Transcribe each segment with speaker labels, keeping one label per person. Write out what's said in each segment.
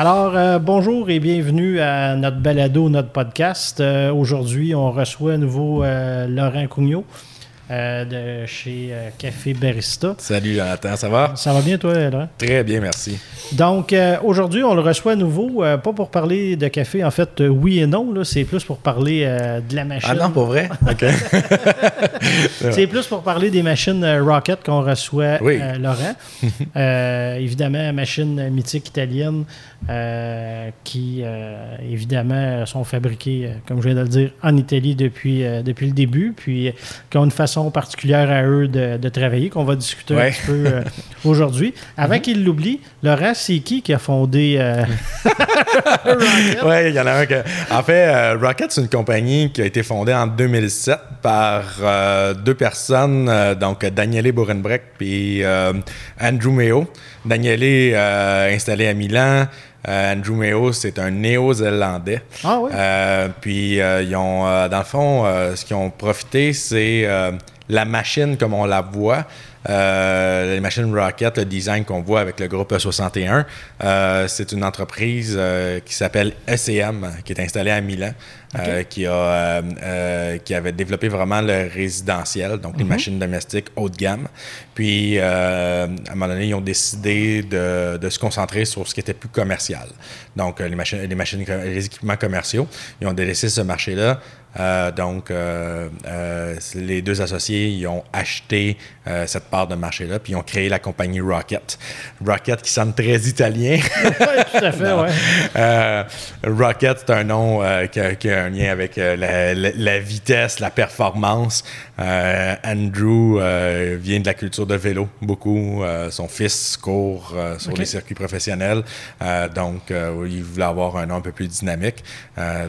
Speaker 1: Alors, euh, bonjour et bienvenue à notre balado, notre podcast. Euh, Aujourd'hui, on reçoit à nouveau euh, Laurent Cugnot euh, de chez euh, Café Barista.
Speaker 2: Salut Jonathan, ça va?
Speaker 1: Ça va bien, toi, Laurent?
Speaker 2: Très bien, merci.
Speaker 1: Donc, euh, aujourd'hui, on le reçoit à nouveau, pas pour parler de café, en fait, oui et non, là, c'est plus pour parler de la machine.
Speaker 2: Ah non, pour vrai? OK.
Speaker 1: C'est plus pour parler des machines Rocket qu'on reçoit,
Speaker 2: Oui.
Speaker 1: Laurent. Évidemment, machines mythiques italiennes qui, évidemment, sont fabriquées, comme je viens de le dire, en Italie depuis, depuis le début, puis qui ont une façon particulière à eux de, de travailler, qu'on va discuter un petit peu euh, aujourd'hui. Avant qu'il l'oublie, Laurent, c'est qui qui a fondé euh, Rocket?
Speaker 2: Oui, il y en a un que. En fait, euh, Rocket, c'est une compagnie qui a été fondée en 2007 par euh, deux personnes, euh, donc Daniele Borenbreck et euh, Andrew Meo. Daniele euh, installé à Milan. Euh, Andrew Meo, c'est un néo-zélandais.
Speaker 1: Ah oui?
Speaker 2: Euh, puis, euh, ils ont, dans le fond, ce qu'ils ont profité, c'est la machine comme on la voit. Euh, les machines Rocket, le design qu'on voit avec le groupe E61, euh, c'est une entreprise euh, qui s'appelle ECM, qui est installée à Milan, euh, qui, a, euh, euh, qui avait développé vraiment le résidentiel, donc les machines domestiques haut de gamme. Puis, euh, à un moment donné, ils ont décidé de, de se concentrer sur ce qui était plus commercial. Donc, les machines, les machines, les équipements commerciaux, ils ont délaissé ce marché-là. Euh, donc, euh, euh, les deux associés, ils ont acheté cette part de marché-là, puis ils ont créé la compagnie Rocket. Rocket qui sonne très italien.
Speaker 1: Oui, tout à fait, ouais.
Speaker 2: Rocket, c'est un nom qui, a, qui a un lien avec la, la- la vitesse, la performance. Euh, Andrew euh, vient de la culture de vélo, beaucoup. Euh, son fils court sur les circuits professionnels. Donc, il voulait avoir un nom un peu plus dynamique.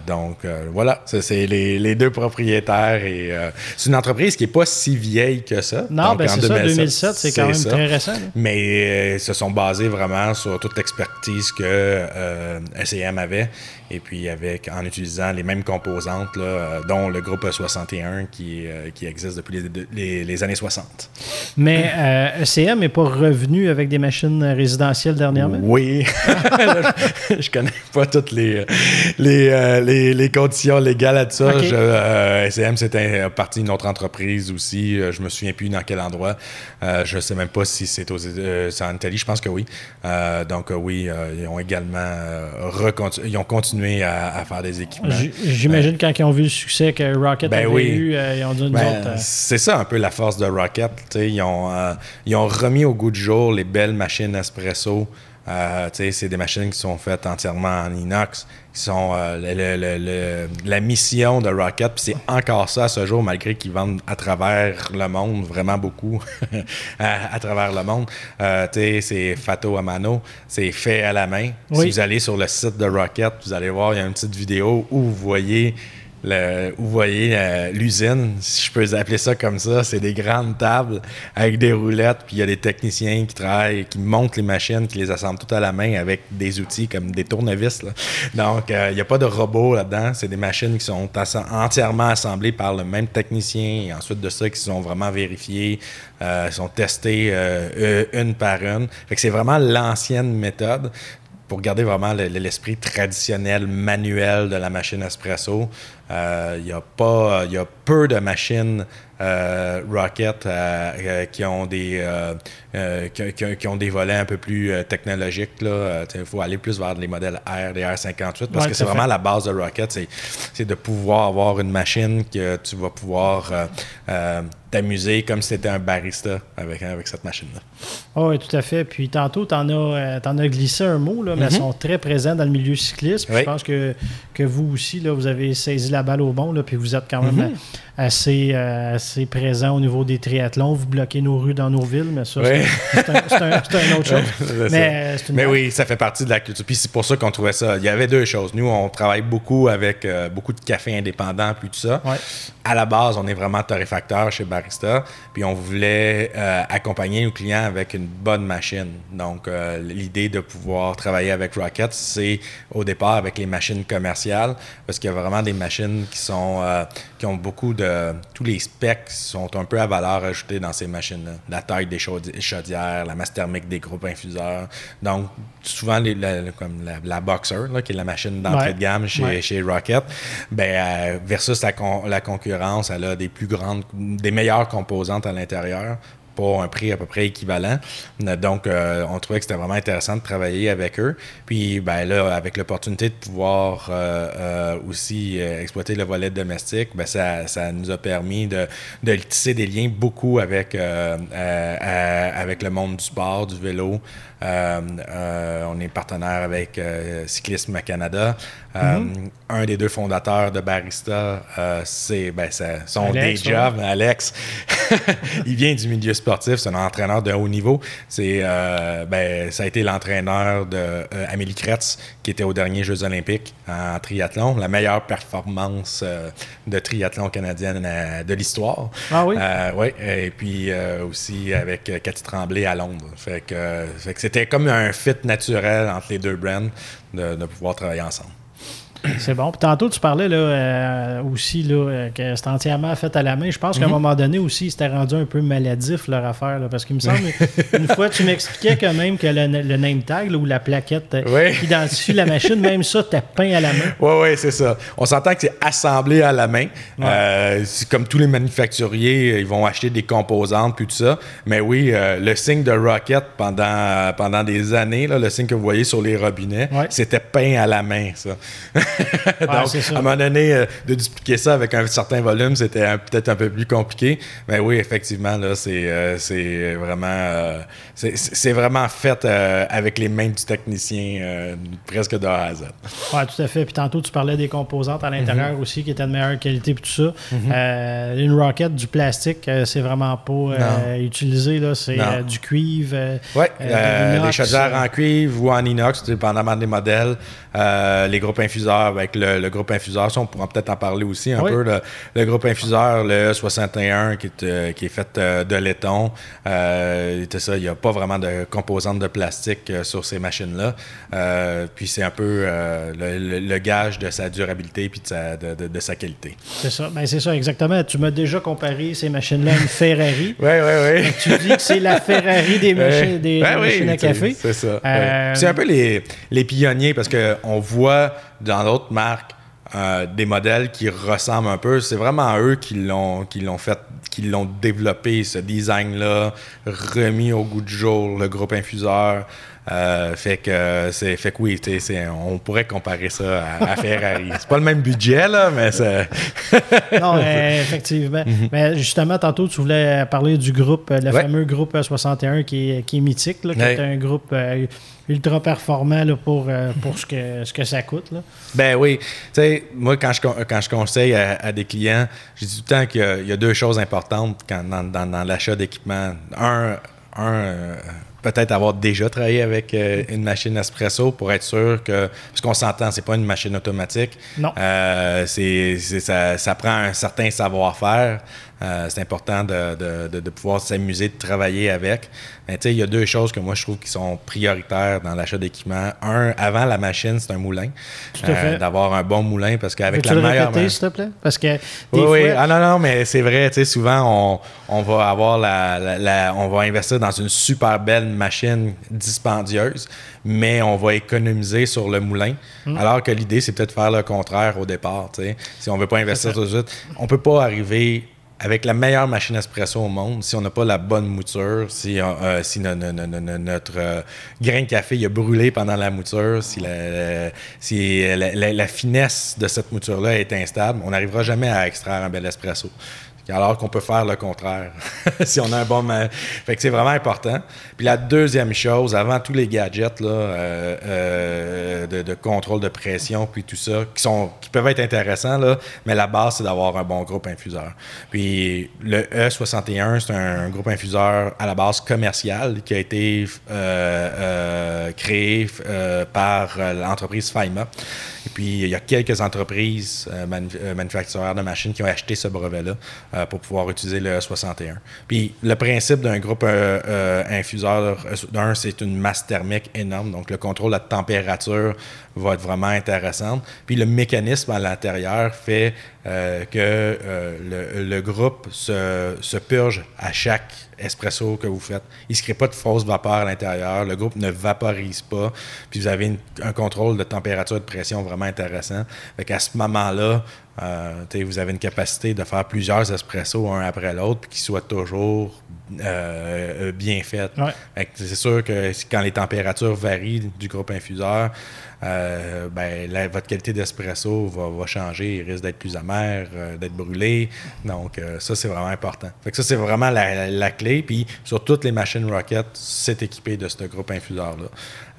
Speaker 2: Donc, voilà, c'est les, les deux propriétaires. et C'est une entreprise qui n'est pas si vieille que ça.
Speaker 1: Non, ben
Speaker 2: en
Speaker 1: c'est ça, 2007, c'est quand même
Speaker 2: ça.
Speaker 1: très récent. là.
Speaker 2: Mais ils se sont basés vraiment sur toute l'expertise que SCM avait, et puis avec en utilisant les mêmes composantes, là, dont le groupe 61 qui, euh, qui existe depuis les, les- les années 60.
Speaker 1: Mais euh, ECM n'est pas revenu avec des machines résidentielles dernièrement?
Speaker 2: Oui, je connais pas toutes les, les, euh, les, les conditions légales à ça.
Speaker 1: Ok.
Speaker 2: Je, euh, SCM, c'était partie d'une autre entreprise aussi. Euh, Je me souviens plus dans quel endroit. Euh, je sais même pas si c'est euh, en Italie. Je pense que oui. Donc oui, ils ont également ils ont continué à, à faire des équipements.
Speaker 1: J'imagine quand ils ont vu le succès que Rocket
Speaker 2: Ben
Speaker 1: avait
Speaker 2: oui.
Speaker 1: eu, ils ont dit nous
Speaker 2: Ben,
Speaker 1: autres. Euh,
Speaker 2: c'est ça un peu la force de Rocket. Ils ont, euh, ils ont remis au goût du jour les belles machines espresso. Euh, c'est des machines qui sont faites entièrement en inox, qui sont euh, le- le- le- le- la mission de Rocket. C'est encore ça à ce jour, malgré qu'ils vendent à travers le monde, vraiment beaucoup à, à travers le monde. C'est Fato a mano, c'est fait à la main.
Speaker 1: Oui.
Speaker 2: Si vous allez sur le site de Rocket, vous allez voir, il y a une petite vidéo où vous voyez le- vous voyez euh, l'usine, si je peux appeler ça comme ça, c'est des grandes tables avec des roulettes, puis il y a des techniciens qui travaillent, qui montent les machines, qui les assemblent toutes à la main avec des outils comme des tournevis. Donc, euh, il n'y a pas de robot là-dedans. C'est des machines qui sont entièrement assemblées par le même technicien et ensuite de ça, qui sont vraiment vérifiées, euh, sont testées euh, euh, une par une. Fait c'est vraiment l'ancienne méthode pour garder vraiment le- le- l'esprit traditionnel, manuel de la machine espresso. Euh, Il y a pas, y a peu de machines euh, Rocket euh, euh, qui ont des euh, euh, qui, qui- qui ont des volets un peu plus euh, technologiques. Il faut aller plus vers les modèles R, des R58 parce
Speaker 1: Ouais,
Speaker 2: que c'est vraiment la base de Rocket, c'est- c'est de pouvoir avoir une machine que tu vas pouvoir euh, euh, t'amuser comme si c'était un barista avec, avec cette machine-là.
Speaker 1: Ah oui, tout à fait. Puis tantôt, tu en, as, euh, t'en as glissé un mot, là, mais elles sont très présentes dans le milieu cycliste. Puis.
Speaker 2: Oui.
Speaker 1: Je pense que, que vous aussi, là, vous avez saisi la balle au bon, là, puis vous êtes quand même
Speaker 2: Mhm.
Speaker 1: assez, euh, assez présent au niveau des triathlons. Vous bloquez nos rues dans nos villes, mais ça, c'est
Speaker 2: Oui.
Speaker 1: c'est un, une autre chose. Mais une
Speaker 2: oui, ça fait partie de la culture. Puis c'est pour ça qu'on trouvait ça. Il y avait deux choses. Nous, on travaille beaucoup avec euh, beaucoup de cafés indépendants, puis tout ça.
Speaker 1: Ouais.
Speaker 2: À la base, on est vraiment torréfacteur chez Barista, puis on voulait euh, accompagner nos clients avec une bonne machine. Donc, euh, l'idée de pouvoir travailler avec Rocket, c'est au départ avec les machines commerciales, parce qu'il y a vraiment des machines qui sont euh, qui ont beaucoup de. Tous les specs sont un peu à valeur ajoutée dans ces machines-là. La taille des chaudières, la masse thermique des groupes infuseurs. Donc, souvent, les, la, comme la, Boxer, qui est la machine d'entrée de gamme chez, chez Rocket, ben, versus la, la concurrence, elle a des plus grandes, des meilleures composantes à l'intérieur un prix à peu près équivalent. Donc, euh, on trouvait que c'était vraiment intéressant de travailler avec eux. Puis, ben là, avec l'opportunité de pouvoir euh, euh, aussi exploiter le volet domestique, ben ça, ça, nous a permis de, de, tisser des liens beaucoup avec, avec le monde du sport, du vélo. On est partenaire avec Cyclisme Canada. Mm-hmm. Un des deux fondateurs de Barista, c'est ben, son day job, Alex. il vient du milieu sportif, c'est un entraîneur de haut niveau. C'est, euh, ben, ça a été l'entraîneur de euh, Amélie Kretz, qui était aux derniers Jeux olympiques en triathlon, la meilleure performance euh, de triathlon canadienne de l'histoire.
Speaker 1: Ah oui?
Speaker 2: oui, et puis aussi avec Cathy Tremblay à Londres. Fait que, c'était comme un fit naturel entre les deux brands de pouvoir travailler ensemble.
Speaker 1: C'est bon. Puis tantôt, tu parlais là, euh, aussi là, euh, que c'était entièrement fait à la main. Je pense qu'à un mhm. moment donné aussi, c'était rendu un peu maladif leur affaire. Là, parce qu'il me semble, une fois, tu m'expliquais quand même que le, name tag ou la plaquette euh, qui identifie la machine, même ça, t'as peint à la main.
Speaker 2: Oui, oui, c'est ça. On s'entend que c'est assemblé à la main. c'est comme tous les manufacturiers, ils vont acheter des composantes puis tout ça. Mais oui, le signe de Rocket pendant, pendant des années, là, le signe que vous voyez sur les robinets, c'était peint à la main, ça. Donc, à un moment donné, euh, de dupliquer ça avec un certain volume, c'était peut-être un peu plus compliqué. Mais oui, effectivement, là, c'est euh, vraiment, euh, c'est vraiment fait avec les mains du technicien, presque de A à Z.
Speaker 1: Oui, tout à fait. Puis tantôt, tu parlais des composantes à l'intérieur mhm. aussi qui étaient de meilleure qualité, puis tout ça. Mhm. une rocket, du plastique, c'est vraiment pas utilisé. C'est du cuivre.
Speaker 2: oui, des chaudières en cuivre ou en inox, dépendamment des modèles. les groupes infuseurs avec le, groupe infuseur. on pourra peut-être en parler aussi un peu. Le, groupe infuseur, le 61, qui est, euh, qui est fait euh, de laiton. Euh, ça, il n'y a pas vraiment de composantes de plastique sur ces machines-là. puis c'est un peu le, gage de sa durabilité et de, de, sa qualité.
Speaker 1: C'est ça. Ben, c'est ça, exactement. Tu m'as déjà comparé ces machines-là à une Ferrari.
Speaker 2: oui, oui, oui.
Speaker 1: Tu dis que c'est la Ferrari des, machines, des, ben machines à café.
Speaker 2: C'est ça. C'est un peu les, les pionniers parce qu'on voit dans d'autres marques euh, des modèles qui ressemblent un peu. C'est vraiment eux qui l'ont qui l'ont fait, qui l'ont développé ce design-là, remis au goût du jour le groupe infuseur. Euh, fait que c'est fait que oui, on pourrait comparer ça à, Ferrari. c'est pas le même budget là, mais c'est.
Speaker 1: non, effectivement. Mhm. Mais justement, tantôt tu voulais parler du groupe, le fameux groupe 61 qui est, qui est mythique, qui est un groupe euh, ultra performant pour, euh, pour ce, que, ce que ça coûte. Là.
Speaker 2: Ben oui. Tu sais, moi, quand je, quand je conseille à, des clients, je dis tout le temps qu'il y, a deux choses importantes quand, dans, dans, l'achat d'équipement. Un, un peut-être avoir déjà travaillé avec euh, une machine espresso pour être sûr que parce qu'on s'entend c'est pas une machine automatique.
Speaker 1: Non.
Speaker 2: Euh, c'est, ça, ça, prend un certain savoir-faire euh, c'est important de, de, de, pouvoir s'amuser, de travailler avec. Mais tu sais, il y a deux choses que moi je trouve qui sont prioritaires dans l'achat d'équipement. Un, avant la machine, c'est un moulin.
Speaker 1: Euh,
Speaker 2: d'avoir un bon moulin parce qu'avec la
Speaker 1: meilleure. s'il te plaît? Parce que.
Speaker 2: Oui, oui. Ah non, non, mais c'est vrai. Tu sais, souvent, on, on, va avoir la, la, On va investir dans une super belle machine dispendieuse, mais on va économiser sur le moulin. Hmm. Alors que l'idée, c'est peut-être faire le contraire au départ. Tu sais. Si on ne veut pas investir tout de suite, on ne peut pas arriver avec la meilleure machine espresso au monde, si on n'a pas la bonne mouture, si, euh, si notre euh, grain de café il a brûlé pendant la mouture, si la finesse de cette mouture-là est instable, on n'arrivera jamais à extraire un bel espresso alors qu'on peut faire le contraire si on a un bon. Fait que c'est vraiment important. Puis la deuxième chose, avant tous les gadgets là, euh, euh, de, contrôle de pression, puis tout ça, qui, sont, qui peuvent être intéressants, là, mais la base, c'est d'avoir un bon groupe infuseur. Puis le E61, c'est un, groupe infuseur à la base commercial qui a été euh, créé par l'entreprise FIMA. Et puis, il y a quelques entreprises manufacturières de machines qui ont acheté ce brevet-là euh, pour pouvoir utiliser le 61. Puis, le principe d'un groupe infuseur, d'un, c'est une masse thermique énorme. Donc, le contrôle de température va être vraiment intéressante. Puis le mécanisme à l'intérieur fait euh, que euh, le, groupe se, se, purge à chaque espresso que vous faites. Il ne se crée pas de fausse vapeur à l'intérieur. Le groupe ne vaporise pas. Puis vous avez un contrôle de température et de pression vraiment intéressant. Fait qu'à ce moment-là, euh, vous avez une capacité de faire plusieurs espressos un après l'autre, puis qu'ils soient toujours euh, bien faits. C'est sûr que quand les températures varient du groupe infuseur, euh, ben, votre qualité d'espresso va, changer. Il risque d'être plus amer, d'être brûlé. Donc, ça, c'est vraiment important. Fait que ça, c'est vraiment la, clé. Puis, sur toutes les machines Rocket, c'est équipé de ce groupe infuseur-là.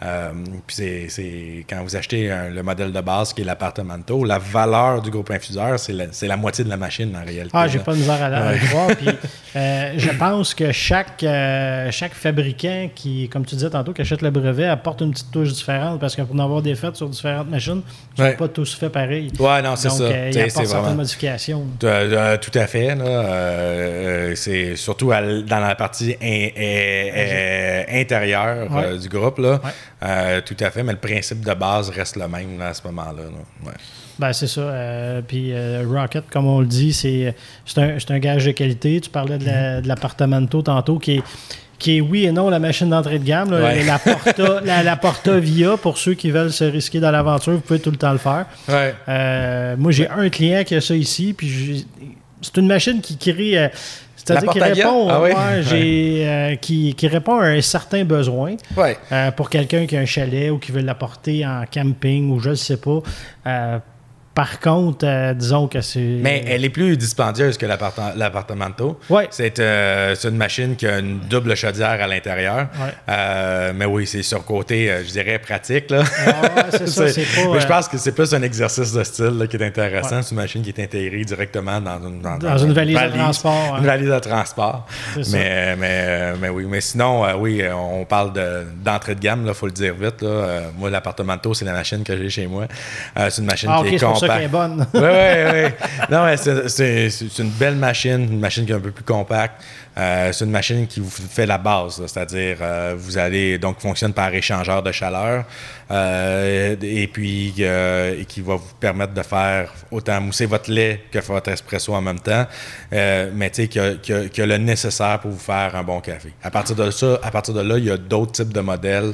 Speaker 2: Euh, puis c'est quand vous achetez le modèle de base qui est l'appartemento, la valeur du groupe infuseur, c'est la, la, moitié de la machine en réalité.
Speaker 1: Ah, j'ai pas de misère à, le voir. Puis, euh, je pense que chaque, euh, chaque fabricant qui, comme tu disais tantôt, qui achète le brevet apporte une petite touche différente parce que pour en avoir des fêtes sur différentes machines, ils ne pas tous fait pareil.
Speaker 2: Ouais, non, c'est ça.
Speaker 1: il apporte certaines modifications.
Speaker 2: tout à fait. c'est surtout dans la partie intérieure du groupe. Là. Euh, tout à fait, mais le principe de base reste le même à ce moment-là.
Speaker 1: Ben, c'est ça. Euh, puis euh, Rocket, comme on le dit, c'est un, un, gage de qualité. Tu parlais de l'appartemento tantôt, qui est, qui est oui et non la machine d'entrée de gamme. La, Porta, la, Porta Via, pour ceux qui veulent se risquer dans l'aventure, vous pouvez tout le temps le faire. moi, j'ai un client qui a ça ici, puis c'est une machine qui crée c'est-à-dire qu'il répond, ah euh, qui, répond à un certain besoin. Euh, pour quelqu'un qui a un chalet ou qui veut l'apporter en camping ou je ne sais pas. Euh, par contre, euh, disons que c'est.
Speaker 2: Mais elle est plus dispendieuse que l'appartemento.
Speaker 1: Oui.
Speaker 2: Euh, c'est une machine qui a une double chaudière à l'intérieur. Euh, mais oui, c'est sur côté, je dirais, pratique. Là.
Speaker 1: Ah, c'est ça, c'est pas.
Speaker 2: Mais je pense que c'est plus un exercice de style qui est intéressant. C'est une machine qui est intégrée directement dans une,
Speaker 1: dans, une, valise de transport.
Speaker 2: Une valise de transport. Mais, mais, mais, oui. Mais sinon, oui, on parle d'entrée de, gamme, il faut le dire vite. Là. moi, l'appartemento, c'est la machine que j'ai chez moi. c'est une machine
Speaker 1: ah,
Speaker 2: qui est
Speaker 1: ça qu'elle est bonne.
Speaker 2: oui, oui, oui. Non, c'est une belle machine, une machine qui est un peu plus compacte. Euh, c'est une machine qui vous fait la base, c'est-à-dire euh, vous allez donc fonctionne par échangeur de chaleur euh, et puis qui va vous permettre de faire autant mousser votre lait que votre espresso en même temps, mais tu sais qui a, le nécessaire pour vous faire un bon café. À partir de ça, à partir de là, il y a d'autres types de modèles.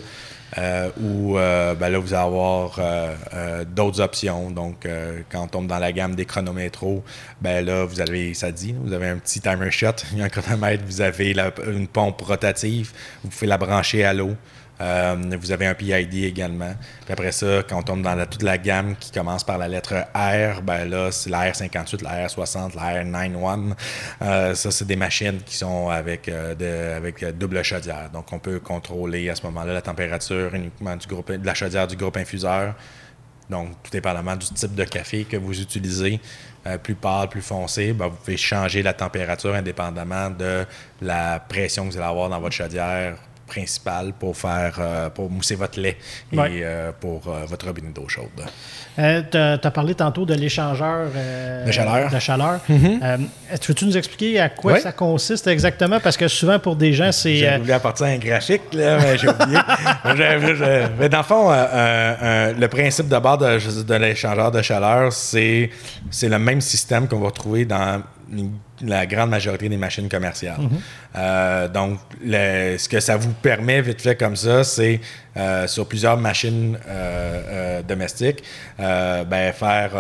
Speaker 2: Euh, où euh, ben là, vous allez avoir euh, d'autres options. Donc, quand on tombe dans la gamme des chronométros, ben là, vous avez, ça dit, vous avez un petit timer shot, un chronomètre, vous avez une pompe rotative, vous pouvez la brancher à l'eau. Euh, vous avez un PID également. Puis après ça, quand on tombe dans toute la gamme qui commence par la lettre R, ben là, c'est la R58, la R60, la R91. Euh, ça, c'est des machines qui sont avec, euh, avec double chaudière. Donc, on peut contrôler à ce moment-là la température uniquement du groupe, de la chaudière du groupe infuseur. Donc, tout dépendamment du type de café que vous utilisez, plus pâle, plus foncé, ben, vous pouvez changer la température indépendamment de la pression que vous allez avoir dans votre chaudière principal pour faire euh, pour mousser votre lait et euh, pour euh, votre robinet d'eau chaude.
Speaker 1: tu as parlé tantôt de l'échangeur
Speaker 2: de chaleur.
Speaker 1: De chaleur. Mm-hmm. tu veux-tu nous expliquer à quoi ça consiste exactement? Parce que souvent, pour des gens, c'est.
Speaker 2: J'ai voulu apporter un graphique, là, mais j'ai oublié. mais dans le fond, le principe de base de, de l'échangeur de chaleur, c'est le même système qu'on va retrouver dans la grande majorité des machines commerciales. Mhm. Euh, donc, ce que ça vous permet, vite fait comme ça, c'est euh, sur plusieurs machines euh, domestiques, ben, faire,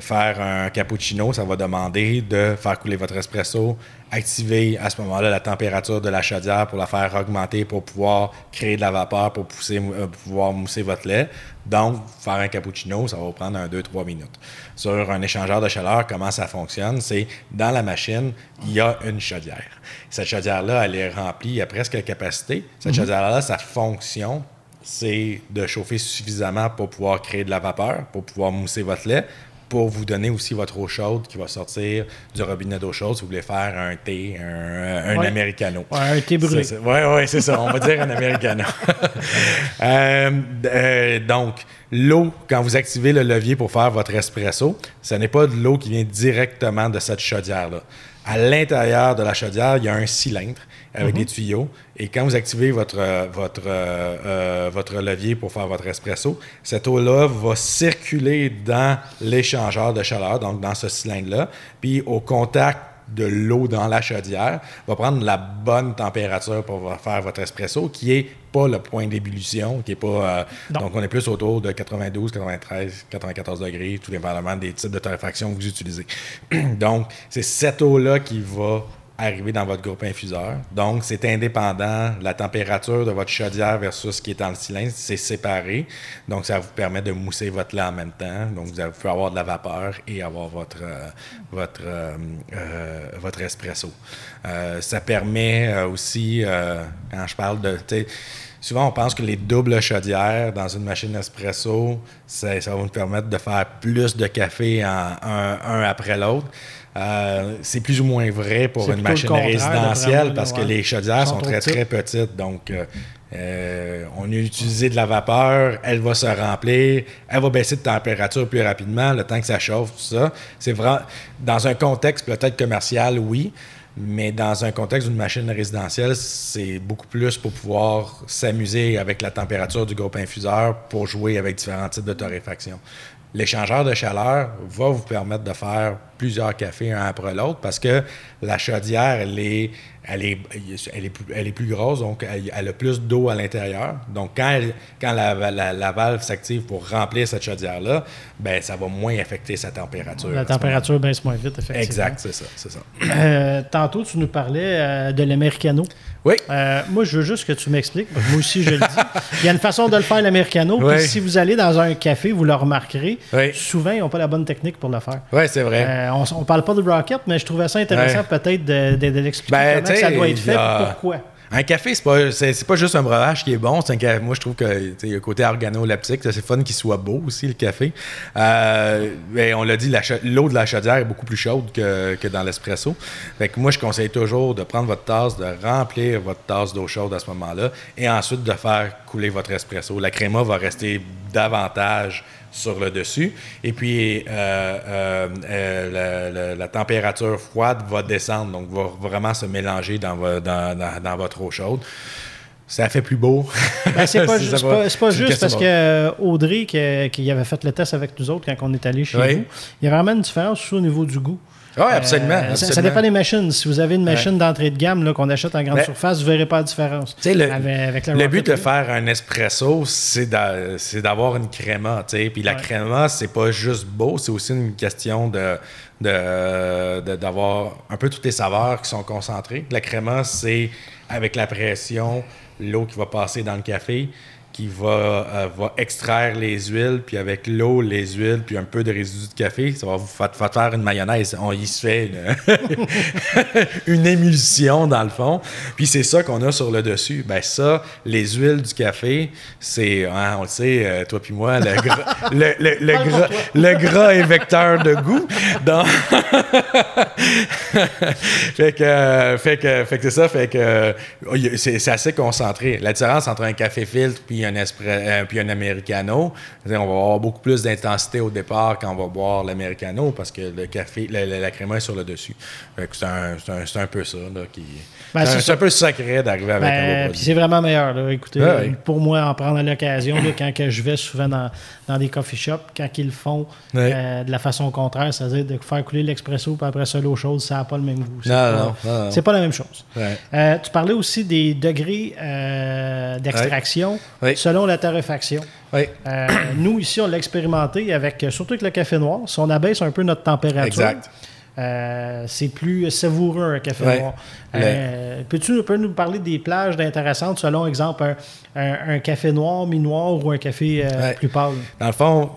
Speaker 2: faire un cappuccino, ça va demander de faire couler votre espresso, activer à ce moment-là la température de la chaudière pour la faire augmenter pour pouvoir créer de la vapeur pour pousser, pouvoir mousser votre lait. Donc, faire un cappuccino, ça va vous prendre un 2-3 minutes. Sur un échangeur de chaleur, comment ça fonctionne? C'est dans la machine, il y a une chaudière. Cette chaudière-là, elle est remplie à presque capacité. Cette mhm. chaudière-là, sa fonction, c'est de chauffer suffisamment pour pouvoir créer de la vapeur, pour pouvoir mousser votre lait, pour vous donner aussi votre eau chaude qui va sortir du robinet d'eau chaude si vous voulez faire un thé, un, americano.
Speaker 1: un thé brûlé.
Speaker 2: Oui, oui, c'est ça. On va dire un americano. Euh, euh, donc, l'eau, quand vous activez le levier pour faire votre espresso, ce n'est pas de l'eau qui vient directement de cette chaudière-là. À l'intérieur de la chaudière, il y a un cylindre. Avec des tuyaux. Et quand vous activez votre, euh, votre, euh, euh, votre levier pour faire votre espresso, cette eau-là va circuler dans l'échangeur de chaleur, donc dans ce cylindre-là. Puis au contact de l'eau dans la chaudière, va prendre la bonne température pour faire votre espresso, qui est pas le point d'ébullition, qui est pas. donc, on est plus autour de 92, 93, 94 degrés, tout dépendamment des types de torréfaction que vous utilisez. donc, c'est cette eau-là qui va arriver dans votre groupe infuseur. Donc, c'est indépendant. La température de votre chaudière versus ce qui est dans le cylindre, c'est séparé. Donc, ça vous permet de mousser votre lait en même temps. Donc, vous pouvez avoir de la vapeur et avoir votre, euh, votre, euh, euh, votre espresso. ça permet aussi, quand je parle de... Souvent, on pense que les doubles chaudières dans une machine espresso, ça, ça va nous permettre de faire plus de café en, un après l'autre. Euh, c'est plus ou moins vrai pour une machine résidentielle parce que les chaudières sont, très, très petites. Donc, euh, euh, on a utilisé de la vapeur, elle va se remplir, elle va baisser de température plus rapidement, le temps que ça chauffe, tout ça. C'est vraiment, dans un contexte peut-être commercial, oui, mais dans un contexte d'une machine résidentielle, c'est beaucoup plus pour pouvoir s'amuser avec la température du groupe infuseur pour jouer avec différents types de torréfaction l'échangeur de chaleur va vous permettre de faire plusieurs cafés un après l'autre parce que la chaudière, elle est, elle est, elle est, plus, elle est plus grosse, donc elle, a plus d'eau à l'intérieur. Donc, quand, quand la, la, valve s'active pour remplir cette chaudière-là, ben ça va moins affecter sa température.
Speaker 1: La température baisse moins vite, effectivement.
Speaker 2: Exact, c'est ça. ça.
Speaker 1: Euh, tantôt, tu nous parlais euh, de l'americano.
Speaker 2: Oui.
Speaker 1: Euh, moi, je veux juste que tu m'expliques. Moi aussi, je le dis. Il y a une façon de le faire, l'americano. Si vous allez dans un café, vous le remarquerez. Souvent, ils n'ont pas la bonne technique pour le faire.
Speaker 2: Oui, c'est vrai.
Speaker 1: Euh, on ne parle pas de Rocket, mais je trouvais ça intéressant peut-être de, de, l'expliquer ben, comment ça doit être fait et pourquoi.
Speaker 2: Un café, c'est pas, c'est, pas juste un breuvage qui est bon. C'est un moi, je trouve que y a un côté organoleptique. C'est fun qu'il soit beau aussi, le café. Euh, on l'a dit, l'eau de la chaudière est beaucoup plus chaude que, que dans l'espresso. Fait que moi, je conseille toujours de prendre votre tasse, de remplir votre tasse d'eau chaude à ce moment-là et ensuite de faire couler votre espresso. La créma va rester davantage sur le dessus. Et puis, euh, euh, euh, la, température froide va descendre, donc va vraiment se mélanger dans, dans, votre eau chaude. Ça fait plus beau.
Speaker 1: Ben, c'est pas, pas, juste parce que Audrey, qui, avait fait le test avec nous autres quand on est allé chez vous, il y a vraiment une différence au niveau du goût.
Speaker 2: Oui, absolument,
Speaker 1: Ça, dépend des machines. Si vous avez une machine d'entrée de gamme qu'on achète en grande surface, vous ne verrez pas la différence.
Speaker 2: Le, le but de faire un espresso, c'est d'avoir une créma. Puis la créma, c'est pas juste beau, c'est aussi une question de d'avoir un peu toutes les saveurs qui sont concentrées. La créma, c'est avec la pression, l'eau qui va passer dans le café qui va, euh, va extraire les huiles, puis avec l'eau, les huiles, puis un peu de résidus de café, ça va vous faire, une mayonnaise. On y se fait une, émulsion dans le fond. Puis c'est ça qu'on a sur le dessus. Ben ça, les huiles du café, c'est, hein, on le sait, euh, toi puis moi, le gras, le, le, gras, le gras est vecteur de goût. Donc... fait que, fait que, fait que c'est ça, fait que c'est assez concentré. La différence entre un café filtre puis un, euh, puis un americano, on va avoir beaucoup plus d'intensité au départ quand on va boire l'americano parce que le café, la, la, est sur le dessus. C'est un, un, un, peu ça qui. Ben, c'est un, peu sacré d'arriver avec
Speaker 1: ben,
Speaker 2: un
Speaker 1: Puis c'est vraiment meilleur. Écoutez, pour moi, en prendre l'occasion, quand que je vais souvent dans, dans, des coffee shops, quand ils le font euh, de la façon contraire, c'est-à-dire de faire couler l'expresso, puis après ça, l'eau chaude, ça n'a pas le même goût.
Speaker 2: C'est non, pas,
Speaker 1: C'est pas la même chose. Euh, tu parlais aussi des degrés d'extraction. Oui selon la torréfaction. Euh, nous, ici, on l'a expérimenté avec, surtout avec le café noir. Si on abaisse un peu notre température, euh, c'est plus savoureux un café noir. Euh, peux-tu peux nous parler des plages intéressantes selon, exemple, un, café noir, mi-noir ou un café plus pâle?
Speaker 2: Dans le fond,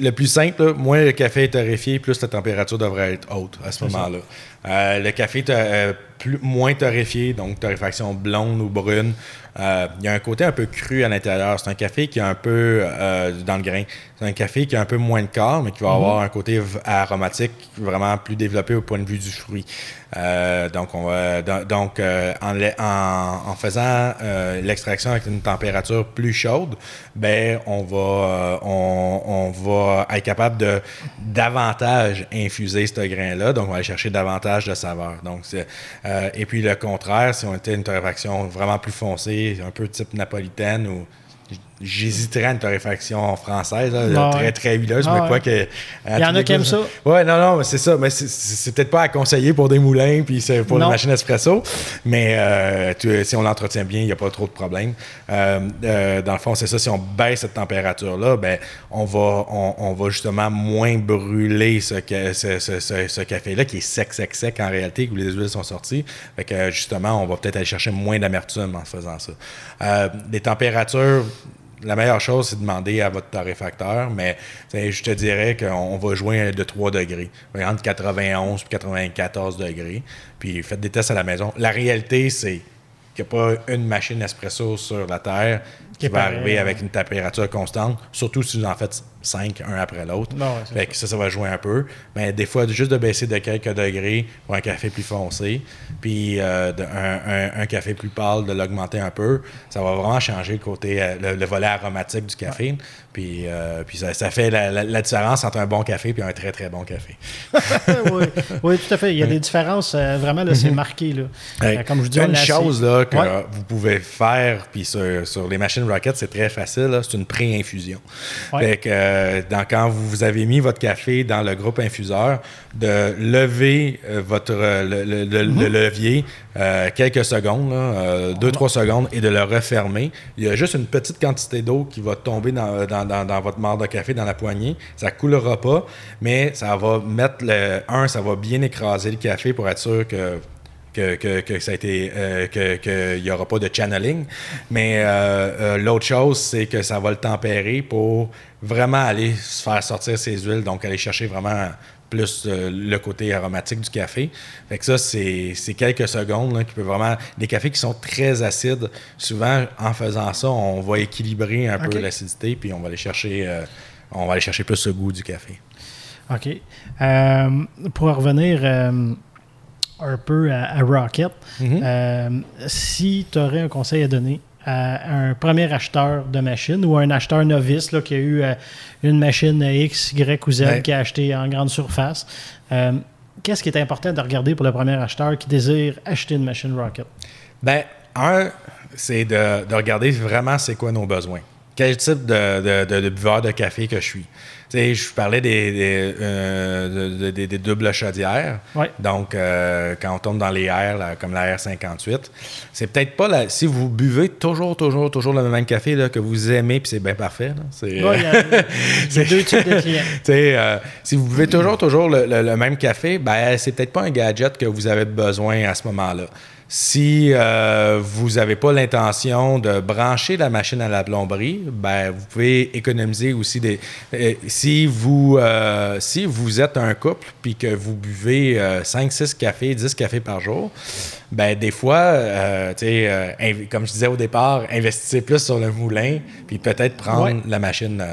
Speaker 2: le plus simple, moins le café est torréfié, plus la température devrait être haute à ce moment-là. Le café est plus, moins torréfié, donc torréfaction blonde ou brune, euh, il y a un côté un peu cru à l'intérieur. C'est un café qui est un peu euh, dans le grain. C'est un café qui a un peu moins de corps, mais qui va mhm. avoir un côté aromatique vraiment plus développé au point de vue du fruit. Euh, donc, on va, donc en, en, faisant l'extraction avec une température plus chaude, ben on va, on, on, va être capable de davantage infuser ce grain-là. Donc, on va aller chercher davantage de saveur. Donc, Euh, et puis le contraire, si on était une torréfaction vraiment plus foncée, un peu type napolitaine ou J'hésiterais à une torréfaction française, très très huileuse, mais quoi que.
Speaker 1: Il y en a qui aiment ça.
Speaker 2: Ouais, non, non, c'est ça. Mais c'est peut-être pas à conseiller pour des moulins puis pour une machine espresso. Mais euh, si on l'entretient bien, il n'y a pas trop de problèmes. Euh, euh, dans le fond, c'est ça. Si on baisse cette température-là, ben, on va, on, va justement moins brûler ce, ce, ce, café-là qui est sec, sec, sec en réalité, où les huiles sont sorties. Fait que justement, on va peut-être aller chercher moins d'amertume en faisant ça. les températures la meilleure chose, c'est de demander à votre torréfacteur, mais je te dirais qu'on va jouer de 3 degrés, entre 91 et 94 degrés, puis faites des tests à la maison. La réalité, c'est qu'il n'y a pas une machine espresso sur la Terre qui, va arriver avec une température constante, surtout si vous en faites 5, un après l'autre. fait que ça, ça va jouer un peu. Mais des fois, juste de baisser de quelques degrés pour un café plus foncé, puis euh, un, café plus pâle, de l'augmenter un peu, ça va vraiment changer le côté, euh, le, volet aromatique du café. Puis, euh, puis ça, fait la, différence entre un bon café et un très, très bon café.
Speaker 1: oui, tout à fait. Il y a des différences, vraiment, là, c'est marqué. Là.
Speaker 2: Comme je dis, une chose là, que vous pouvez faire, puis sur, les machines Rocket, c'est très facile, c'est une pré-infusion. Fait que, euh, quand vous avez mis votre café dans le groupe infuseur, de lever euh, votre, euh, le, mhm. levier quelques secondes, deux, trois secondes, et de le refermer. Il y a juste une petite quantité d'eau qui va tomber dans, dans, votre marc de café, dans la poignée. Ça ne coulera pas, mais ça va mettre le. Un, ça va bien écraser le café pour être sûr que que, ça a été euh, qu'il n'y aura pas de channeling. Mais euh, euh, l'autre chose, c'est que ça va le tempérer pour vraiment aller se faire sortir ses huiles, donc aller chercher vraiment plus le côté aromatique du café. Fait que ça, c'est quelques secondes qui peut vraiment. Des cafés qui sont très acides, souvent, en faisant ça, on va équilibrer un peu l'acidité, puis on va aller chercher. on va aller chercher plus ce goût du café.
Speaker 1: OK. pour revenir un peu à, Rocket. Mhm. Euh, si tu aurais un conseil à donner à un premier acheteur de machine ou un acheteur novice là, qui a eu euh, une machine X, Y ou Z qui a acheté en grande surface, euh, qu'est-ce qui est important de regarder pour le premier acheteur qui désire acheter une machine Rocket?
Speaker 2: Ben, un, c'est de, regarder vraiment c'est quoi nos besoins. Quel type de, de buveur de café que je suis je parlais des, des, euh, doubles chaudières. Donc, euh, quand on tombe dans les airs, comme la R58, c'est peut-être pas la. Si vous buvez toujours, toujours, toujours le même café là, que vous aimez, puis c'est bien parfait.
Speaker 1: C'est deux types de clients.
Speaker 2: Euh, si vous buvez toujours, toujours le, le même café, ben, c'est peut-être pas un gadget que vous avez besoin à ce moment-là. Si euh, vous n'avez pas l'intention de brancher la machine à la plomberie, ben, vous pouvez économiser aussi des. Euh, si, vous, euh, si vous êtes un couple puis que vous buvez 5, 6 cafés, 10 cafés par jour, ben, des fois, comme je disais au départ, investissez plus sur le moulin puis peut-être prendre la machine.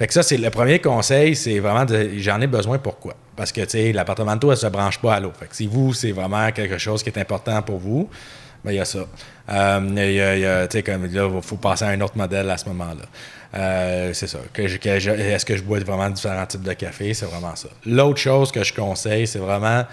Speaker 2: Fait que ça, c'est le premier conseil, c'est vraiment de j'en ai besoin pourquoi? Parce que, tu sais, l'appartement se branche pas à l'eau. Fait que si vous, c'est vraiment quelque chose qui est important pour vous, ben il y a ça. Euh, tu sais, comme là, il faut passer à un autre modèle à ce moment-là. Euh, c'est ça. est-ce que je bois vraiment différents types de café? C'est vraiment ça. L'autre chose que je conseille, c'est vraiment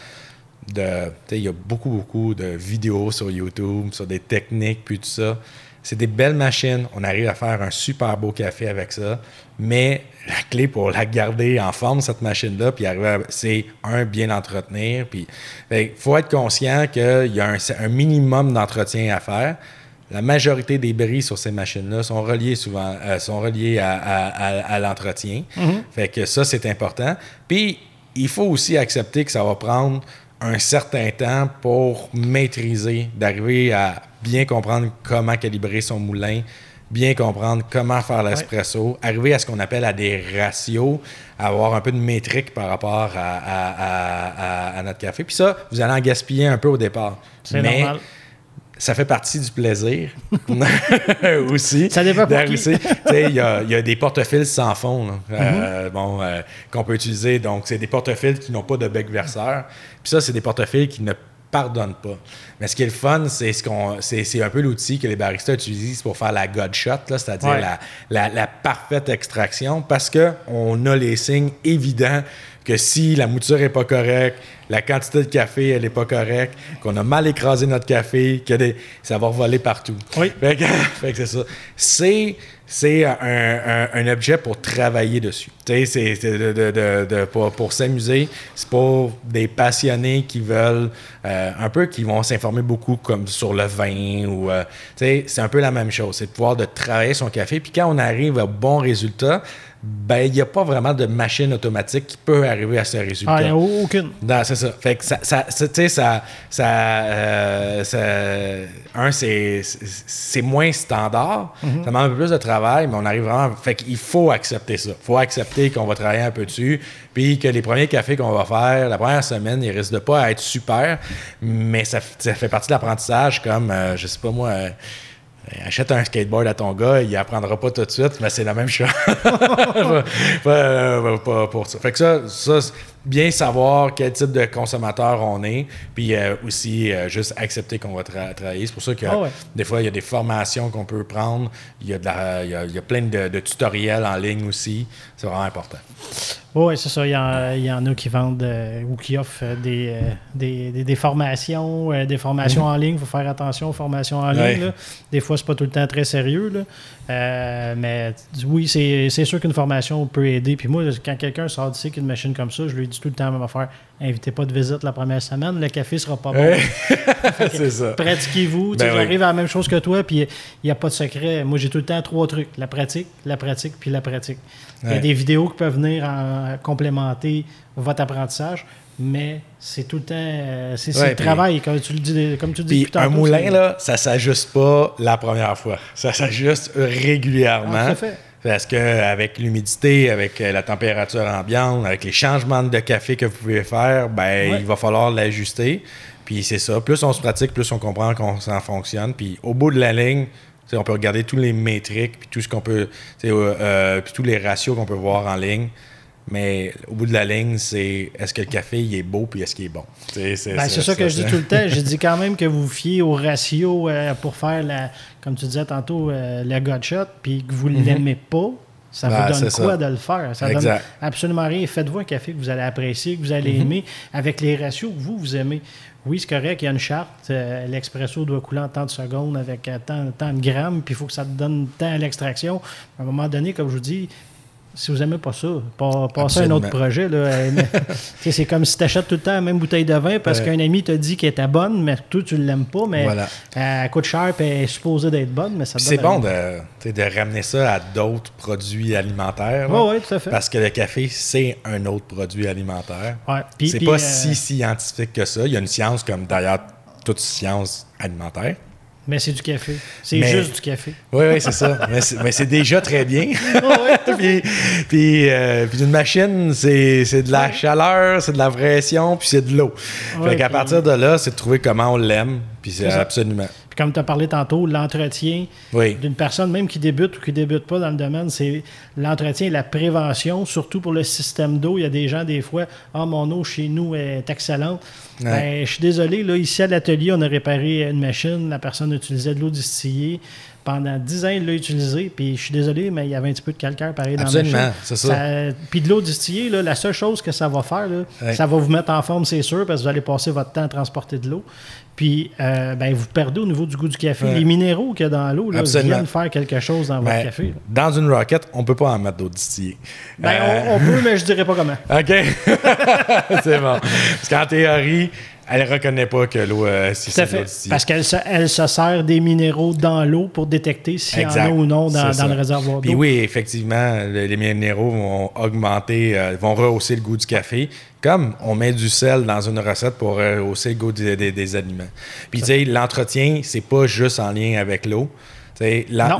Speaker 2: de. Il y a beaucoup, beaucoup de vidéos sur YouTube, sur des techniques, puis tout ça. C'est des belles machines. On arrive à faire un super beau café avec ça. Mais la clé pour la garder en forme, cette machine-là, puis arriver c'est un, bien l'entretenir. Puis il faut être conscient qu'il y a un, minimum d'entretien à faire. La majorité des bris sur ces machines-là sont reliés souvent, euh, sont reliés à, l'entretien. Mm-hmm. Fait que ça, c'est important. Puis, il faut aussi accepter que ça va prendre un certain temps pour maîtriser, d'arriver à bien comprendre comment calibrer son moulin, bien comprendre comment faire l'espresso, arriver à ce qu'on appelle à des ratios, avoir un peu de métrique par rapport à, notre café. Puis ça, vous allez en gaspiller un peu au départ. Mais ça fait partie du plaisir aussi.
Speaker 1: Ça dépend pour
Speaker 2: Il y, a des portefeuilles sans fond euh, mm-hmm. bon, euh, qu'on peut utiliser. Donc, c'est des portefeuilles qui n'ont pas de bec verseur. Puis ça, c'est des portefeuilles qui ne pardonne pas. Mais ce qui est le fun, c'est ce qu'on, c'est, un peu l'outil que les baristas utilisent pour faire la God shot, c'est-à-dire la, la, parfaite extraction, parce qu'on a les signes évidents que si la mouture n'est pas correcte, la quantité de café, elle n'est pas correcte, qu'on a mal écrasé notre café, que des, ça va voler partout.
Speaker 1: Oui.
Speaker 2: Fait que, fait que c'est ça. C'est, c'est un, un- un objet pour travailler dessus. Tu sais, c'est, c'est de, de- de- de- pour, pour s'amuser. C'est pour des passionnés qui veulent euh, un peu, qui vont s'informer beaucoup comme sur le vin ou... euh, tu sais, c'est un peu la même chose. C'est de pouvoir de travailler son café. Puis quand on arrive à bon résultat, ben il n'y a pas vraiment de machine automatique qui peut arriver à ce résultat.
Speaker 1: Ah, il n'y a aucune.
Speaker 2: Non, c'est ça. Fait que ça, ça, ça- tu sais, ça, ça, euh, ça- un, c'est, moins standard.
Speaker 1: Mhm.
Speaker 2: Ça demande un peu plus de travail, mais on arrive vraiment. Fait qu'il faut accepter ça. Il faut accepter qu'on va travailler un peu dessus, puis que les premiers cafés qu'on va faire, la première semaine, ils risquent de pas être super, mais ça, ça fait partie de l'apprentissage, comme, euh, je sais pas moi. euh, Achète un skateboard à ton gars, il apprendra pas tout de suite, mais c'est la même chose. Pas- pour. Fait que ça, ça bien savoir quel type de consommateur on est, puis euh, aussi euh, juste accepter qu'on va tra- travailler. C'est pour ça que
Speaker 1: Ah ouais.
Speaker 2: des fois, il y a des formations qu'on peut prendre, il y a, de la- il y a, il y a plein de, de tutoriels en ligne aussi. C'est vraiment important.
Speaker 1: Oui, c'est ça. Il y, en, il y en a qui vendent euh, ou qui offrent des, des, des- des formations, des formations en ligne. Il faut faire attention aux formations en
Speaker 2: Mhm. Ouais.
Speaker 1: ligne. là. Des fois, c'est pas tout le temps très sérieux. là. Mais oui, c'est c'est sûr qu'une formation peut aider. Puis moi, quand quelqu'un sort d'ici qu'une machine comme ça, je lui dis tout le temps la même affaire. Invitez pas de visite la première semaine. Le café sera pas bon.
Speaker 2: C'est ça.
Speaker 1: Pratiquez-vous.
Speaker 2: Ben oui.
Speaker 1: J'arrive à la même chose que toi, puis il n'y a pas de secret. Moi, j'ai tout le temps trois trucs. La pratique, la pratique, puis la pratique. Il y a des vidéos qui peuvent venir en- complémenter votre apprentissage, mais c'est tout le temps... euh, c'est
Speaker 2: Ouais,
Speaker 1: le travail, comme tu le dis, comme tu dis
Speaker 2: un moulin, là, ça s'ajuste pas la première fois. Ça s'ajuste régulièrement.
Speaker 1: Ah, tout à fait.
Speaker 2: Parce que avec l'humidité, avec euh, la température ambiante, avec les changements de café que vous pouvez faire, ben
Speaker 1: Ouais.
Speaker 2: il va falloir l'ajuster. Puis c'est ça. Plus on se pratique, plus on comprend comment ça fonctionne. Puis au bout de la ligne, on peut regarder tous les métriques, puis tout ce qu'on peut, euh, euh, puis tous les ratios qu'on peut voir en ligne. Mais au bout de la ligne, c'est est-ce que le café il est beau puis est-ce qu'il est bon? C'est
Speaker 1: Ben, c'est ça que je dis tout le temps. Je dis quand même que vous vous fiez au ratio euh, pour faire, la, comme tu disais tantôt, euh, le gutshot, puis que vous ne l'aimez pas. Ça
Speaker 2: Ben,
Speaker 1: vous donne
Speaker 2: c'est
Speaker 1: quoi
Speaker 2: ça.
Speaker 1: de le faire? Ça
Speaker 2: Exact.
Speaker 1: donne absolument rien. Faites-vous un café que vous allez apprécier, que vous allez aimer, avec les ratios que vous, vous aimez. Oui, c'est correct, il y a une charte. euh, L'expresso doit couler en tant de secondes avec euh, tant, tant de grammes, puis il faut que ça te donne tant à l'extraction. À un moment donné, comme je vous dis, si vous n'aimez pas ça, pas, passez à un autre projet. c'est comme si tu achètes tout le temps la même bouteille de vin parce
Speaker 2: Ouais.
Speaker 1: qu'un ami t'a dit qu'elle était bonne, mais toi, tu ne l'aimes pas, mais
Speaker 2: Voilà.
Speaker 1: elle coûte cher et elle est supposée d'être bonne, mais ça te
Speaker 2: c'est bon de, de ramener ça à d'autres produits alimentaires.
Speaker 1: Ouais,
Speaker 2: là.
Speaker 1: ouais, tout à fait.
Speaker 2: Parce que le café, c'est un autre produit alimentaire.
Speaker 1: Ouais,
Speaker 2: c'est pas
Speaker 1: euh,
Speaker 2: si scientifique que ça. Il y a une science comme d'ailleurs toute science alimentaire.
Speaker 1: Mais c'est du café. C'est
Speaker 2: Mais-
Speaker 1: juste du café.
Speaker 2: Oui, oui, c'est ça. mais c'est déjà très bien.
Speaker 1: ouais.
Speaker 2: puis, puis, euh, puis une machine, c'est c'est de la chaleur, c'est de la pression, puis c'est de l'eau.
Speaker 1: Ouais,
Speaker 2: fait qu'à
Speaker 1: puis-
Speaker 2: partir de là, c'est de trouver comment on l'aime. Puis c'est absolument.
Speaker 1: Comme tu as parlé tantôt, l'entretien
Speaker 2: Oui.
Speaker 1: d'une personne, même qui débute ou qui débute pas dans le domaine, c'est l'entretien et la prévention, surtout pour le système d'eau. Il y a des gens, des fois, ah, mon eau chez nous est excellente.
Speaker 2: Ouais.
Speaker 1: Ben, je suis désolé, là, ici à l'atelier, on a réparé une machine, la personne utilisait de l'eau distillée. Pendant 10 ans, il l'a utilisé, puis je suis désolé, mais il y avait un petit peu de calcaire pareil dans la
Speaker 2: Absolument,
Speaker 1: machine.
Speaker 2: c'est ça.
Speaker 1: Puis de l'eau distillée, là, la seule chose que ça va faire, là, ça va vous mettre en forme, c'est sûr, parce que vous allez passer votre temps à transporter de l'eau. Puis, euh, ben, vous perdez au niveau du goût du café.
Speaker 2: Ouais.
Speaker 1: Les minéraux qu'il y a dans l'eau là, viennent faire quelque chose dans votre
Speaker 2: Ben,
Speaker 1: café. là.
Speaker 2: dans une rocket, on peut pas en mettre d'eau distillée.
Speaker 1: Ben,
Speaker 2: Euh,
Speaker 1: on, on peut, mais je dirais pas comment.
Speaker 2: OK. c'est bon. Parce qu'en théorie, elle reconnaît pas que l'eau, euh, si c'est
Speaker 1: fait.
Speaker 2: distillée.
Speaker 1: Parce qu'elle se, elle se sert des minéraux dans l'eau pour détecter s'il y en a ou non dans, dans le réservoir
Speaker 2: Puis
Speaker 1: d'eau.
Speaker 2: oui, effectivement, le- les minéraux vont augmenter, euh, vont rehausser le goût du café, comme on met du sel dans une recette pour rehausser le goût des, des- des aliments. Puis tu sais, l'entretien, c'est pas juste en lien avec l'eau. Tu sais, l'en-
Speaker 1: Non.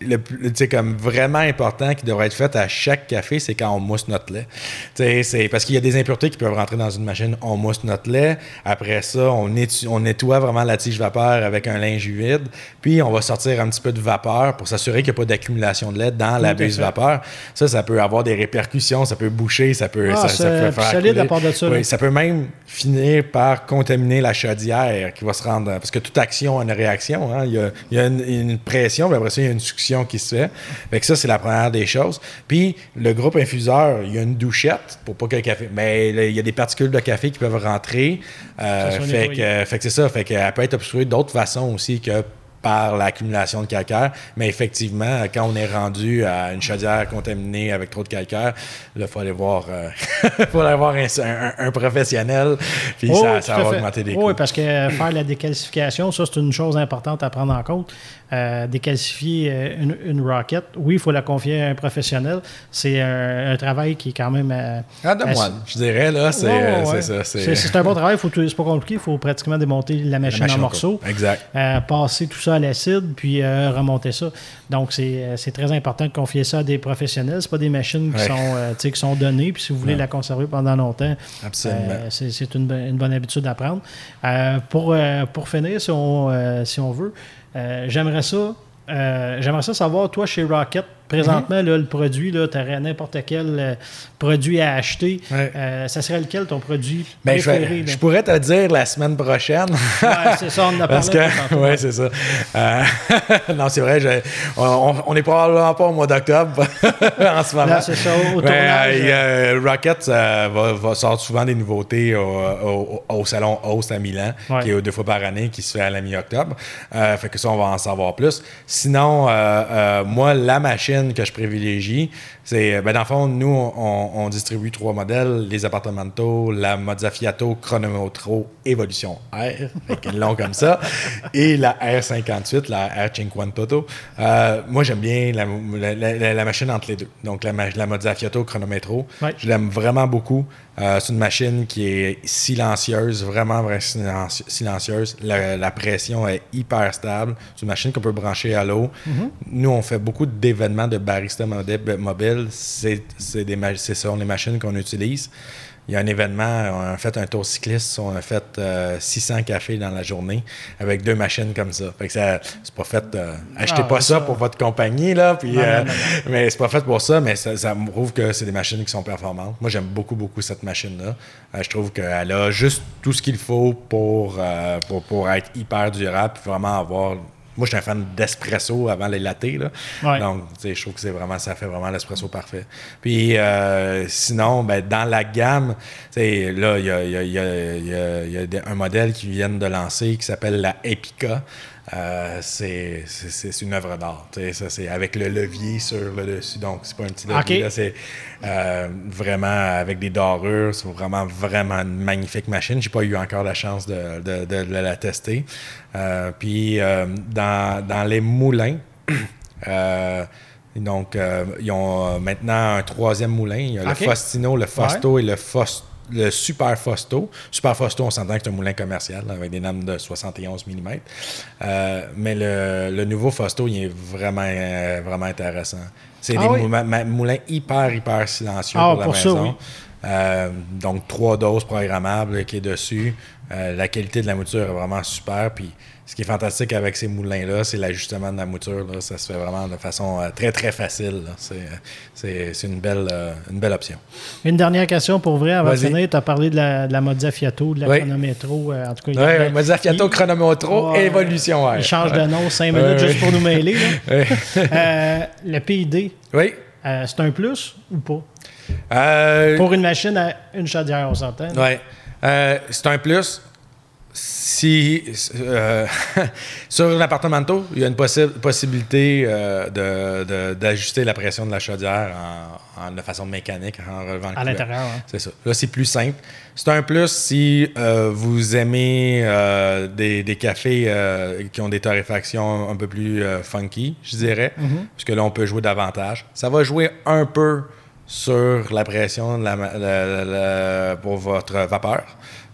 Speaker 2: Le- le, plus- tu sais, comme vraiment important qui devrait être fait à chaque café, c'est quand on mousse notre lait. Tu sais, c'est parce qu'il y a des impuretés qui peuvent rentrer dans une machine. On mousse notre lait. Après ça, on, netto- on nettoie vraiment la tige vapeur avec un linge humide. Puis on va sortir un petit peu de vapeur pour s'assurer qu'il n'y a pas d'accumulation de lait dans la buse vapeur. Ça, ça peut avoir des répercussions. Ça peut boucher. Ça peut,
Speaker 1: Ah,
Speaker 2: ça, peut faire
Speaker 1: solide
Speaker 2: couler.
Speaker 1: à part de ça, là.
Speaker 2: Oui, ça peut même finir par contaminer la chaudière qui va se rendre. Parce que toute action a une réaction. hein. Il, y a, il y a une, une pression, puis après ça, il y a une succion. Discussion qui se fait. Fait que ça, c'est la première des choses. Puis, le groupe infuseur, il y a une douchette pour pas que le café. Mais il y a des particules de café qui peuvent rentrer. Euh, fait, que, fait que c'est ça. Fait qu'elle peut être obstruée d'autres façons aussi que par l'accumulation de calcaire. Mais effectivement, quand on est rendu à une chaudière contaminée avec trop de calcaire, il faut aller voir, euh, faut aller voir un, professionnel, puis ça, ça va augmenter des coûts.
Speaker 1: Oui, parce que faire la décalcification, ça, c'est une chose importante à prendre en compte. Euh, décalcifier euh, une, une, rocket, oui, il faut la confier à un professionnel. C'est un, travail qui est quand même. Euh,
Speaker 2: ah, de moi, je dirais, là, c'est ça.
Speaker 1: C'est un bon travail, c'est pas compliqué, il faut pratiquement démonter la machine, en morceaux.
Speaker 2: Exact.
Speaker 1: passer tout ça à l'acide, puis remonter ça. Donc, c'est très important de confier ça à des professionnels. Ce pas des machines qui, sont, qui sont données, puis si vous voulez la conserver pendant longtemps, c'est une, une, bonne habitude à prendre. pour, pour finir, si on, si on veut, euh, j'aimerais ça. Euh, j'aimerais ça savoir, toi, chez Rocket, Présentement, le produit, tu aurais n'importe quel euh, produit à acheter. Euh, ça serait lequel ton produit
Speaker 2: ben, préféré? Je, pourrais te dire la semaine prochaine.
Speaker 1: oui, c'est ça, on en a parlé.
Speaker 2: Oui, c'est ça. Euh, non, c'est vrai, on n'est probablement pas au mois d'octobre en ce moment.
Speaker 1: c'est ça, au.
Speaker 2: Rocket va, va, sortir souvent des nouveautés au, salon Host à Milan, qui est deux fois par année, qui se fait à la mi-octobre. fait que ça, on va en savoir plus. Sinon, moi, la machine que je privilégie. C'est, euh, ben, dans le fond, nous, on, distribue trois modèles les appartementos, la Mozzafiato Chronometro Evolution R, avec long comme ça, et la R58, la R Cinquantotto. Euh, moi, j'aime bien la, machine entre les deux. Donc, la, la Mozzafiato Chronometro, je l'aime vraiment beaucoup. Euh, c'est une machine qui est silencieuse, vraiment, vraiment silencieuse. La, pression est hyper stable. C'est une machine qu'on peut brancher à l'eau. Mm-hmm. Nous, on fait beaucoup d'événements de barista mobile. C'est, ce sont les machines qu'on utilise. Il y a un événement, on a fait un tour cycliste, on a fait 600 euh, cafés dans la journée avec deux machines comme ça. Fait que ça, c'est pas fait. Euh, achetez ah, pas ça, pour votre compagnie, là. Puis, euh, mais c'est pas fait pour ça, mais ça, me prouve que c'est des machines qui sont performantes. Moi, j'aime beaucoup, beaucoup cette machine-là. je trouve qu'elle a juste tout ce qu'il faut pour, pour, pour, être hyper durable, puis vraiment avoir moi, je suis un fan d'espresso avant les lattés. Là. Donc, je trouve que c'est vraiment, ça fait vraiment l'espresso parfait. Puis, euh, sinon, ben, dans la gamme, là, il y a, y, a, y a, un modèle qui vient de lancer qui s'appelle la Epica. Euh, c'est une œuvre d'art. C'est avec le levier sur le dessus. Donc, c'est pas un petit levier. C'est euh, vraiment avec des dorures. C'est vraiment, vraiment une magnifique machine. J'ai pas eu encore la chance de, de, la tester. Euh, puis, dans, dans, les moulins, donc, ils ont maintenant un troisième moulin. Il y a le Faustino, le Fausto et le Faust le Super Fosto. Super Fosto, on s'entend que c'est un moulin commercial avec des lames de 71 mm. Euh, mais le, nouveau Fosto, il est vraiment, euh, vraiment intéressant. C'est ah des moulins hyper, hyper silencieux ah, pour la maison. Euh, donc, trois doses programmables qui est dessus. La qualité de la mouture est vraiment super. Puis, ce qui est fantastique avec ces moulins-là, c'est l'ajustement de la mouture. Ça se fait vraiment de façon euh, très, très facile. C'est une belle, euh, une belle option.
Speaker 1: Une dernière question pour vrai, avant de finir. Tu as parlé de la, de la Mozza Fiato, de la Chronometro. Euh, en tout
Speaker 2: cas, oui, Mozza Fiato, Chronometro, Évolution.
Speaker 1: Il change de nom cinq minutes juste pour nous mêler. le PID,
Speaker 2: oui.
Speaker 1: c'est un plus ou pas? pour une machine à une chaudière, on s'entend?
Speaker 2: Oui. C'est un plus si euh, sur l'appartemento, il y a une possibilité euh, d'ajuster la pression de la chaudière en, de façon mécanique en relevant le
Speaker 1: À l'intérieur,
Speaker 2: C'est ça. Là, c'est plus simple. C'est un plus si euh, vous aimez des, cafés qui ont des torréfactions un peu plus funky, je dirais, parce que là, on peut jouer davantage. Ça va jouer un peu sur la pression de la, pour votre vapeur.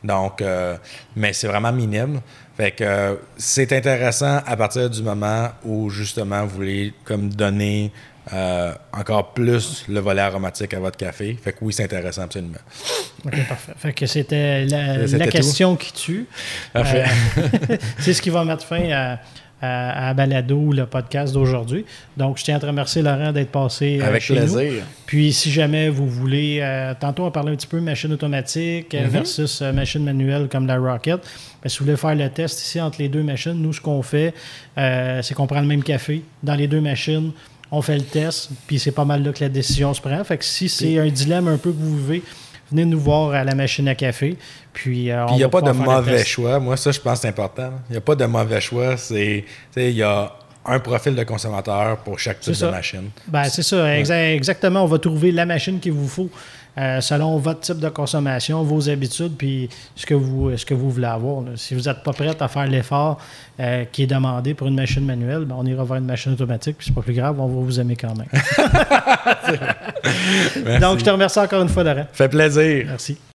Speaker 2: Donc, euh, mais c'est vraiment minime. Fait que euh, c'est intéressant à partir du moment où justement vous voulez comme donner euh, encore plus le volet aromatique à votre café. Fait que oui, c'est intéressant absolument.
Speaker 1: OK, parfait. Fait que c'était la, question qui tue. Parfait. c'est ce qui va mettre fin à à, Balado, le podcast d'aujourd'hui. Donc, je tiens à te remercier, Laurent, d'être passé
Speaker 2: Avec
Speaker 1: chez
Speaker 2: plaisir.
Speaker 1: Nous. Puis, si jamais vous voulez, tantôt on parlait un petit peu machine automatique mm-hmm. versus machine manuelle comme la Rocket. Si vous voulez faire le test ici entre les deux machines, nous, ce qu'on fait, c'est qu'on prend le même café dans les deux machines on fait le test, puis c'est pas mal là que la décision se prend. Fait que si c'est un dilemme un peu que vous vivez, venez nous voir à la machine à café. Puis,
Speaker 2: euh, il n'y a pas de mauvais choix. Moi, ça, je pense que c'est important. Il n'y a pas de mauvais choix. C'est, il y a un profil de consommateur pour chaque type de machine.
Speaker 1: Ben, c'est ça. Exactement. On va trouver la machine qu'il vous faut. Euh, selon votre type de consommation, vos habitudes, puis ce que vous, ce que vous voulez avoir. Si vous n'êtes pas prêt à faire l'effort euh, qui est demandé pour une machine manuelle, ben, on ira vers une machine automatique, puis c'est pas plus grave, on va vous aimer quand même. Donc, je te remercie encore une fois, Laurent.
Speaker 2: Fait plaisir.
Speaker 1: Merci.